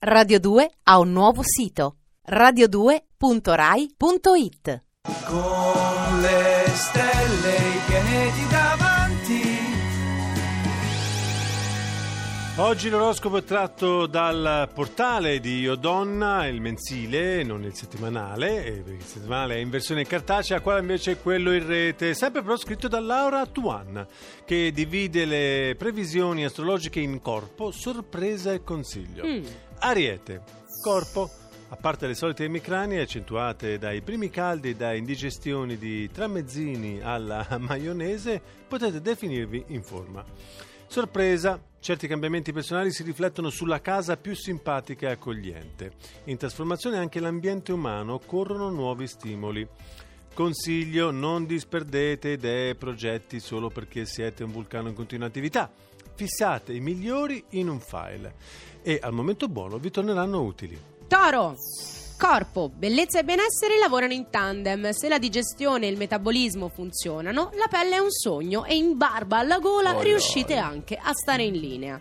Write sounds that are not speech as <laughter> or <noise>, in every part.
Radio 2 ha un nuovo sito radio2.rai.it Con le stelle i pianeti davanti. Oggi l'oroscopo è tratto dal portale di Io Donna, il mensile, non il settimanale, eh, perché il settimanale è in versione cartacea, qua invece è quello in rete, sempre però scritto da Laura Tuan, che divide le previsioni astrologiche in corpo, sorpresa e consiglio. Ariete, corpo, a parte le solite emicranie accentuate dai primi caldi e da indigestioni di tramezzini alla <laughs> maionese, potete definirvi in forma. Sorpresa, certi cambiamenti personali si riflettono sulla casa più simpatica e accogliente. In trasformazione anche l'ambiente umano, occorrono nuovi stimoli. Consiglio, non disperdete idee e progetti solo perché siete un vulcano in continua attività. Fissate i migliori in un file e al momento buono vi torneranno utili. Toro. Corpo, bellezza e benessere lavorano in tandem. Se la digestione e il metabolismo funzionano, la pelle è un sogno e in barba alla gola Oi, riuscite oi. anche a stare in linea.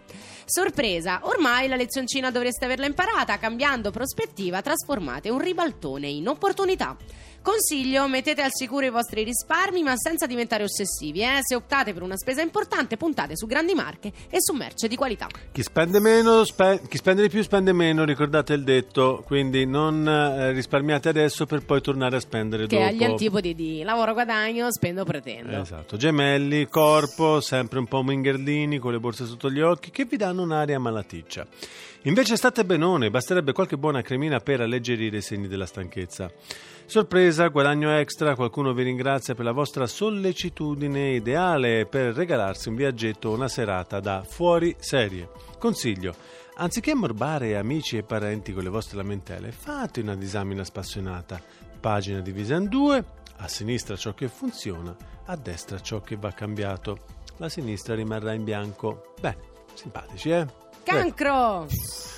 Sorpresa, ormai la lezioncina dovreste averla imparata, cambiando prospettiva trasformate un ribaltone in opportunità. Consiglio, mettete al sicuro i vostri risparmi ma senza diventare ossessivi. Eh? Se optate per una spesa importante, puntate su grandi marche e su merce di qualità. Chi spende meno, spe- chi spende di più spende meno, ricordate il detto, quindi non eh, risparmiate adesso per poi tornare a spendere Che dopo. è agli antipodi di lavoro guadagno, spendo pretendo. Esatto, gemelli, corpo, sempre un po' mingherlini con le borse sotto gli occhi che vi danno un'aria malaticcia. Invece state benone, basterebbe qualche buona cremina per alleggerire i segni della stanchezza. Sorpresa, guadagno extra, qualcuno vi ringrazia per la vostra sollecitudine ideale per regalarsi un viaggetto o una serata da fuori serie. Consiglio, anziché ammorbare amici e parenti con le vostre lamentele, fate una disamina spassionata. Pagina divisa in due, a sinistra ciò che funziona, a destra ciò che va cambiato. La sinistra rimarrà in bianco. Beh, simpatici, eh? Cancro!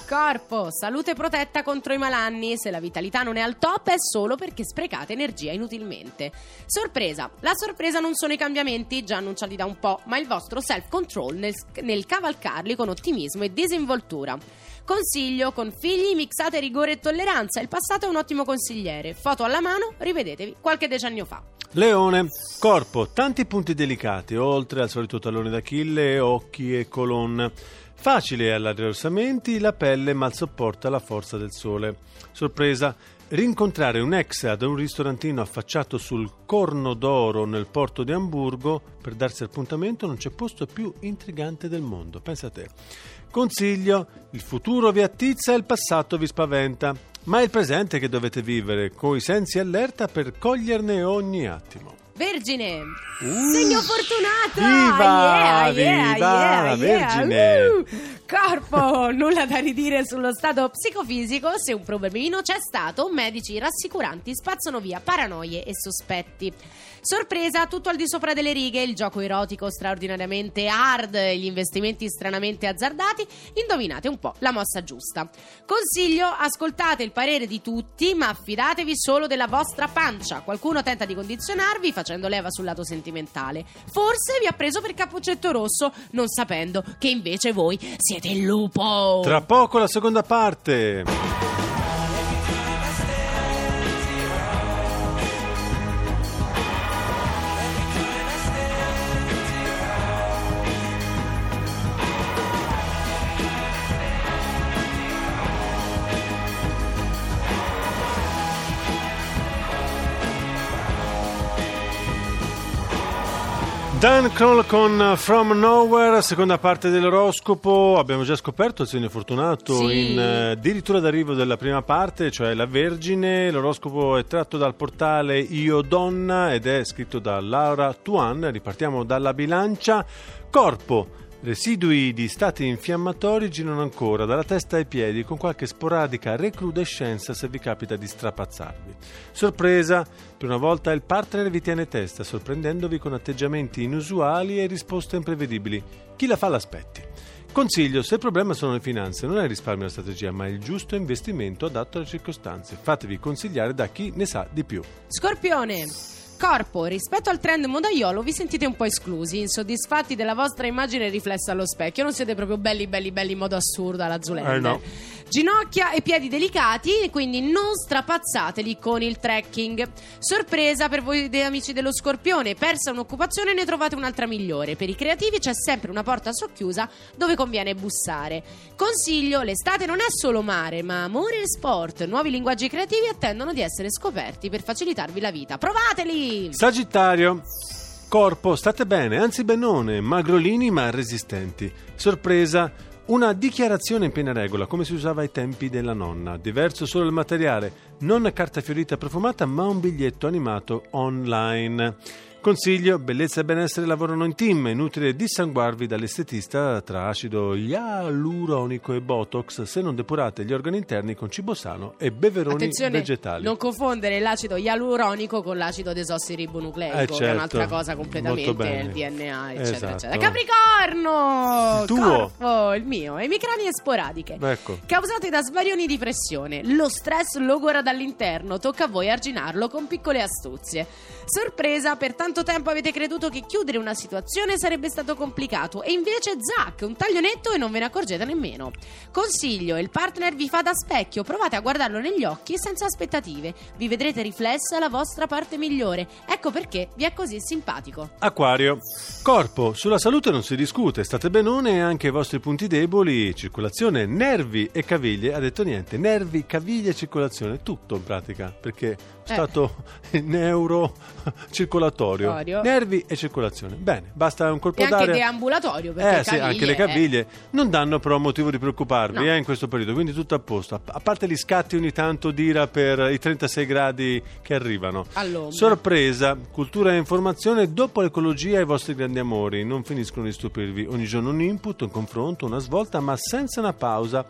Corpo, salute protetta contro i malanni. Se la vitalità non è al top è solo perché sprecate energia inutilmente. Sorpresa, la sorpresa non sono i cambiamenti già annunciati da un po', ma il vostro self-control nel, nel cavalcarli con ottimismo e disinvoltura. Consiglio, con figli mixate rigore e tolleranza. Il passato è un ottimo consigliere. Foto alla mano, rivedetevi qualche decennio fa. Leone, corpo, tanti punti delicati, oltre al solito tallone d'Achille, occhi e colonna. Facile alla riorsamenti, la pelle mal sopporta la forza del sole. Sorpresa, rincontrare un ex ad un ristorantino affacciato sul Corno d'Oro nel porto di Amburgo per darsi appuntamento non c'è posto più intrigante del mondo. Pensa a te. Consiglio, il futuro vi attizza e il passato vi spaventa, ma è il presente che dovete vivere, coi sensi allerta per coglierne ogni attimo. Vergine! Uh. Segno fortunato! Viva! Yeah, yeah, Viva yeah. Vergine! Uh. Corpo! <laughs> Nulla da ridire sullo stato psicofisico. Se un problemino c'è stato, medici rassicuranti spazzano via paranoie e sospetti. Sorpresa, tutto al di sopra delle righe, il gioco erotico straordinariamente hard, gli investimenti stranamente azzardati. Indovinate un po' la mossa giusta. Consiglio, ascoltate il parere di tutti, ma affidatevi solo della vostra pancia. Qualcuno tenta di condizionarvi facendo leva sul lato sentimentale. Forse vi ha preso per cappuccetto rosso, non sapendo che invece voi siete il lupo. Tra poco la seconda parte. Dan Kroll con From Nowhere, seconda parte dell'oroscopo. Abbiamo già scoperto il segno fortunato Sì. in eh, addirittura d'arrivo della prima parte, cioè la Vergine. L'oroscopo è tratto dal portale Io Donna ed è scritto da Laura Tuan. Ripartiamo dalla bilancia. Corpo. Residui di stati infiammatori girano ancora dalla testa ai piedi con qualche sporadica recrudescenza se vi capita di strapazzarvi. Sorpresa, per una volta il partner vi tiene testa sorprendendovi con atteggiamenti inusuali e risposte imprevedibili. Chi la fa l'aspetti. Consiglio, se il problema sono le finanze, non è il risparmio la strategia, ma il giusto investimento adatto alle circostanze. Fatevi consigliare da chi ne sa di più. Scorpione. Corpo, rispetto al trend modaiolo vi sentite un po' esclusi, insoddisfatti della vostra immagine riflessa allo specchio, non siete proprio belli belli belli in modo assurdo alla Zulender. Eh, no. Ginocchia e piedi delicati, quindi non strapazzateli con il trekking. Sorpresa per voi amici dello Scorpione, persa un'occupazione ne trovate un'altra migliore. Per i creativi c'è sempre una porta socchiusa dove conviene bussare. Consiglio, l'estate non è solo mare, ma amore e sport. Nuovi linguaggi creativi attendono di essere scoperti per facilitarvi la vita. Provateli! Sagittario. Corpo, state bene, anzi benone, magrolini ma resistenti. Sorpresa, una dichiarazione in piena regola, come si usava ai tempi della nonna. Diverso solo il materiale, non carta fiorita profumata, ma un biglietto animato online. Consiglio, bellezza e benessere lavorano in team, inutile dissanguarvi dall'estetista tra acido ialuronico e botox se non depurate gli organi interni con cibo sano e beveroni Attenzione, vegetali. non confondere l'acido ialuronico con l'acido desossiribonucleico, Eh, che è certo, un'altra cosa completamente il DNA, eccetera, Esatto. eccetera. Capricorno! Il tuo? Corpo, il mio, emicranie sporadiche. Ecco. Causate da svarioni di pressione. Lo stress logora dall'interno, tocca a voi arginarlo con piccole astuzie. Sorpresa, per tanto tempo avete creduto che chiudere una situazione sarebbe stato complicato e invece zac, un taglio netto e non ve ne accorgete nemmeno. Consiglio, il partner vi fa da specchio, provate a guardarlo negli occhi senza aspettative. Vi vedrete riflessa la vostra parte migliore. Ecco perché vi è così simpatico. Acquario. Corpo, sulla salute non si discute, state benone e anche i vostri punti deboli, circolazione, nervi e caviglie, ha detto niente, nervi, caviglie circolazione, tutto in pratica, perché. Stato neurocircolatorio, Torio. nervi e circolazione. Bene, basta un colpo E anche d'aria. deambulatorio, perché Eh sì, anche le eh. caviglie non danno però motivo di preoccuparvi No. eh, in questo periodo, quindi tutto a posto. A- A parte gli scatti ogni tanto d'ira per i 36 gradi che arrivano. All'ombra. Sorpresa, cultura e informazione dopo l'ecologia e i vostri grandi amori. Non finiscono di stupirvi. Ogni giorno un input, un confronto, una svolta, ma senza una pausa.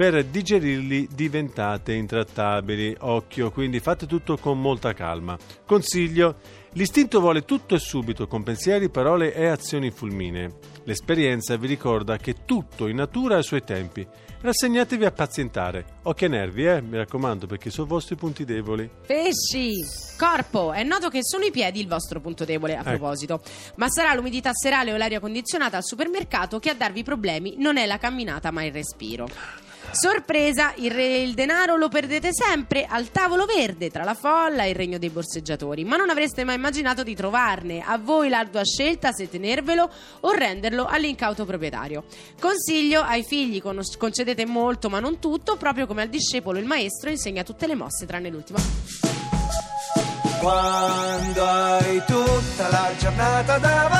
Per digerirli diventate intrattabili. Occhio, quindi fate tutto con molta calma. Consiglio: l'istinto vuole tutto e subito, con pensieri, parole e azioni fulminee. L'esperienza vi ricorda che tutto in natura ha i suoi tempi. Rassegnatevi a pazientare. Occhio ai nervi, eh, mi raccomando, perché sono i vostri punti deboli. Pesci! Corpo, è noto che sono i piedi il vostro punto debole, a Ecco. proposito. Ma sarà l'umidità serale o l'aria condizionata al supermercato che a darvi problemi non è la camminata ma il respiro. Sorpresa, il, re- il denaro lo perdete sempre al tavolo verde tra la folla e il regno dei borseggiatori, ma non avreste mai immaginato di trovarne. A voi l'ardua scelta se tenervelo o renderlo all'incauto proprietario. Consiglio ai figli conos- concedete molto ma non tutto, proprio come al discepolo il maestro insegna tutte le mosse tranne l'ultima. Quando hai tutta la giornata davanti.